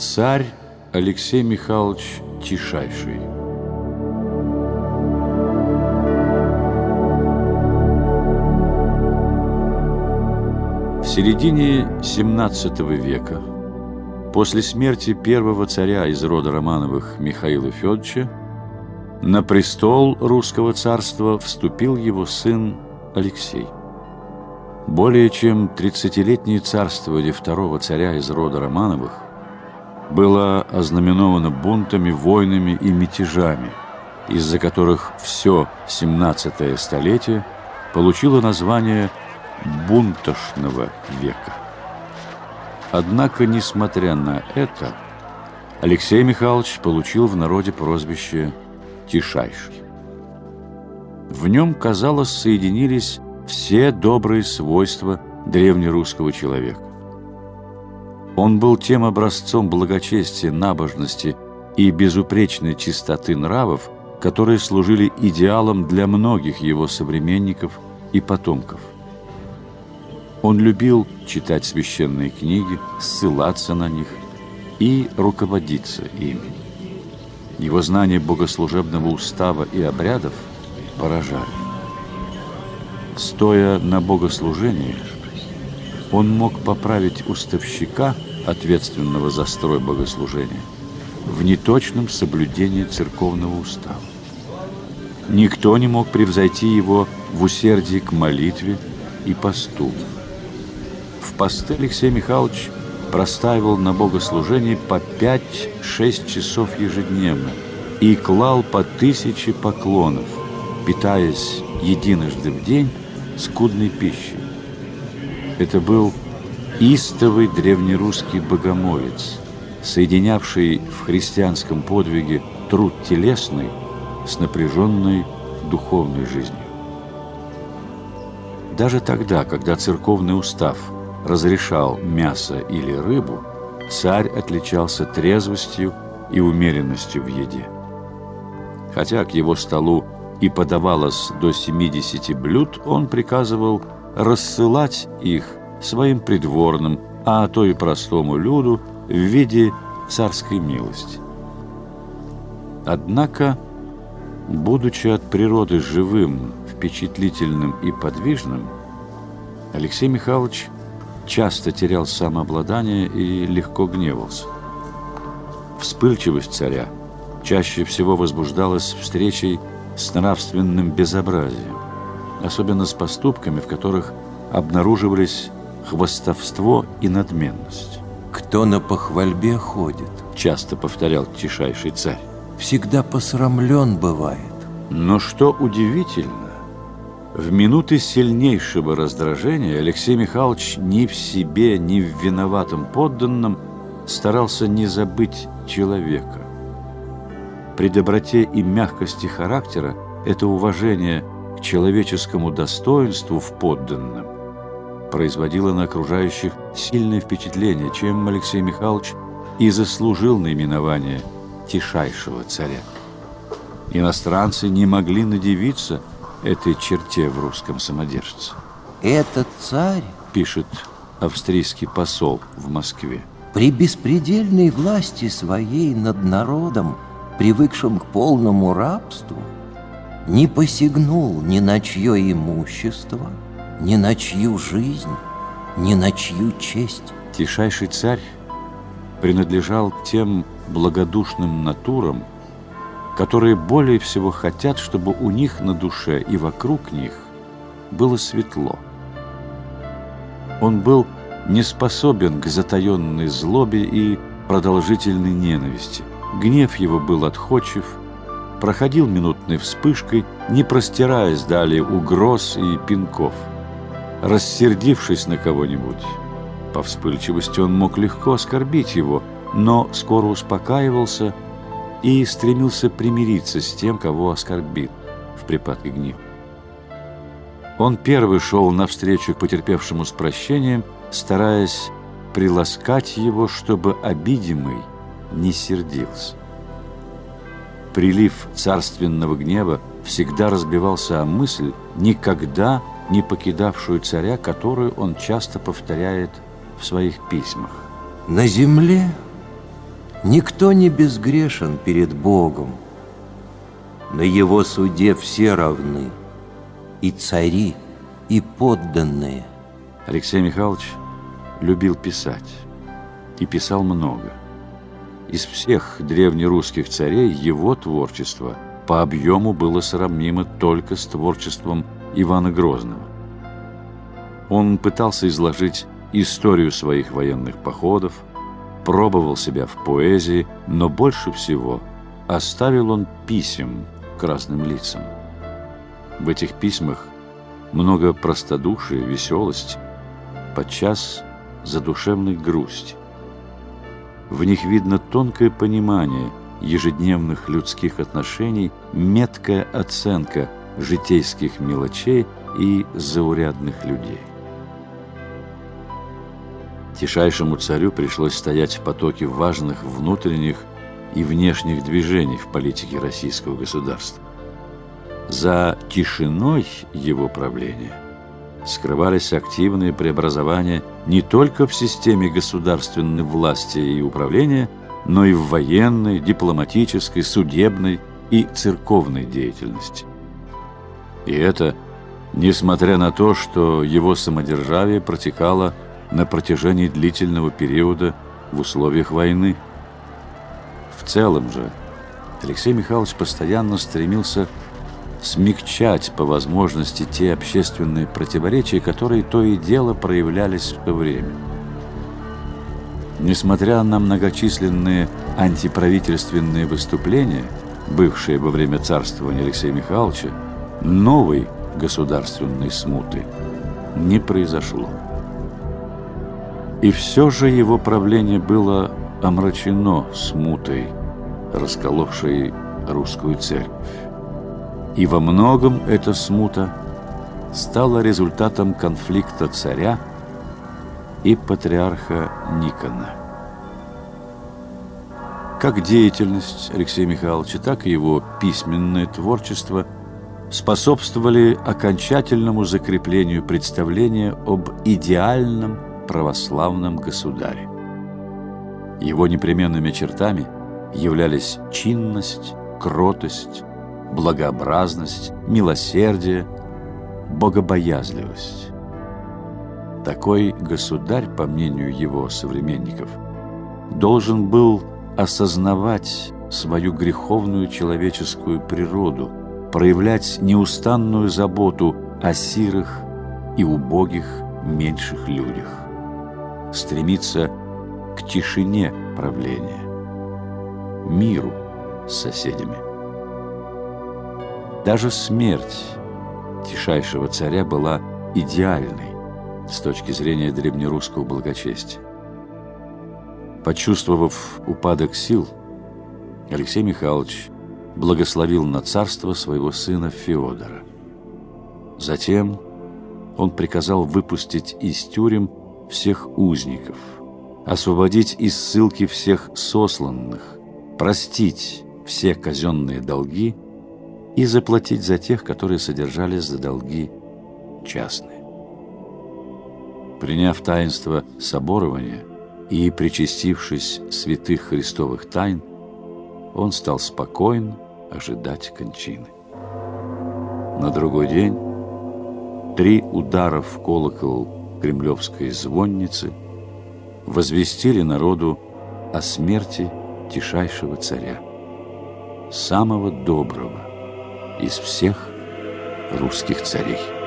Царь Алексей Михайлович Тишайший В середине XVII века, после смерти первого царя из рода Романовых Михаила Федоровича, на престол русского царства вступил его сын Алексей. Более чем тридцатилетнее царствование второго царя из рода Романовых было ознаменовано бунтами, войнами и мятежами, из-за которых все 17 столетие получило название «бунтошного века». Однако, несмотря на это, Алексей Михайлович получил в народе прозвище «Тишайший». В нем, казалось, соединились все добрые свойства древнерусского человека. Он был тем образцом благочестия, набожности и безупречной чистоты нравов, которые служили идеалом для многих его современников и потомков. Он любил читать священные книги, ссылаться на них и руководиться ими. Его знание богослужебного устава и обрядов поражали. Стоя на богослужении, он мог поправить уставщика, ответственного за строй богослужения, в неточном соблюдении церковного устава. Никто не мог превзойти его в усердии к молитве и посту. В посты Алексей Михайлович простаивал на богослужении по 5-6 часов ежедневно и клал по тысяче поклонов, питаясь единожды в день скудной пищей. Это был истовый древнерусский богомолец, соединявший в христианском подвиге труд телесный с напряженной духовной жизнью. Даже тогда, когда церковный устав разрешал мясо или рыбу, царь отличался трезвостью и умеренностью в еде. Хотя к его столу и подавалось до 70 блюд, он приказывал рассылать их своим придворным, а то и простому люду в виде царской милости. Однако, будучи от природы живым, впечатлительным и подвижным, Алексей Михайлович часто терял самообладание и легко гневался. Вспыльчивость царя чаще всего возбуждалась встречей с нравственным безобразием, особенно с поступками, в которых обнаруживались хвостовство и надменность. «Кто на похвальбе ходит?» – часто повторял тишайший царь. «Всегда посрамлен бывает». Но что удивительно, в минуты сильнейшего раздражения Алексей Михайлович ни в себе, ни в виноватом подданном старался не забыть человека. При доброте и мягкости характера это уважение к человеческому достоинству в подданном производило на окружающих сильное впечатление, чем Алексей Михайлович и заслужил наименование «тишайшего царя». Иностранцы не могли надевиться этой черте в русском самодержце. «Этот царь, — пишет австрийский посол в Москве, — при беспредельной власти своей над народом — привыкшим к полному рабству, не посягнул ни на чье имущество, ни на чью жизнь, ни на чью честь. Тишайший царь принадлежал к тем благодушным натурам, которые более всего хотят, чтобы у них на душе и вокруг них было светло. Он был не способен к затаенной злобе и продолжительной ненависти. Гнев его был отходчив, проходил минутной вспышкой, не простираясь далее угроз и пинков. Рассердившись на кого-нибудь, по вспыльчивости он мог легко оскорбить его, но скоро успокаивался и стремился примириться с тем, кого оскорбил в припадке гнева. Он первый шел навстречу к потерпевшему с прощением, стараясь приласкать его, чтобы обидимый не сердился. Прилив царственного гнева всегда разбивался о мысль, никогда не покидавшую царя, которую он часто повторяет в своих письмах. «На земле Никто не безгрешен перед Богом. На Его суде все равны, и цари, и подданные. Алексей Михайлович любил писать и писал много. Из всех древнерусских царей его творчество по объему было сравнимо только с творчеством Ивана Грозного. Он пытался изложить историю своих военных походов, пробовал себя в поэзии, но больше всего оставил он писем разным лицам. В этих письмах много простодушия, веселости, подчас задушевной грусти. В них видно тонкое понимание ежедневных людских отношений, меткая оценка житейских мелочей и заурядных людей. Тишайшему царю пришлось стоять в потоке важных внутренних и внешних движений в политике российского государства. За тишиной его правления скрывались активные преобразования не только в системе государственной власти и управления, но и в военной, дипломатической, судебной и церковной деятельности. И это несмотря на то, что его самодержавие протекало на протяжении длительного периода в условиях войны. В целом же Алексей Михайлович постоянно стремился смягчать по возможности те общественные противоречия, которые то и дело проявлялись в то время. Несмотря на многочисленные антиправительственные выступления, бывшие во время царствования Алексея Михайловича, новой государственной смуты не произошло. И все же его правление было омрачено смутой, расколовшей русскую церковь. И во многом эта смута стала результатом конфликта царя и патриарха Никона. Как деятельность Алексея Михайловича, так и его письменное творчество способствовали окончательному закреплению представления об идеальном православном государе. Его непременными чертами являлись чинность, кротость, благообразность, милосердие, богобоязливость. Такой государь, по мнению его современников, должен был осознавать свою греховную человеческую природу, проявлять неустанную заботу о сирых и убогих меньших людях, стремиться к тишине правления, миру с соседями. Даже смерть тишайшего царя была идеальной с точки зрения древнерусского благочестия. Почувствовав упадок сил, Алексей Михайлович благословил на царство своего сына Феодора. Затем он приказал выпустить из тюрем всех узников, освободить из ссылки всех сосланных, простить все казенные долги – и заплатить за тех, которые содержались за долги частные. Приняв таинство соборования и причастившись святых христовых тайн, он стал спокойно ожидать кончины. На другой день три удара в колокол кремлевской звонницы возвестили народу о смерти тишайшего царя, самого доброго, из всех русских царей.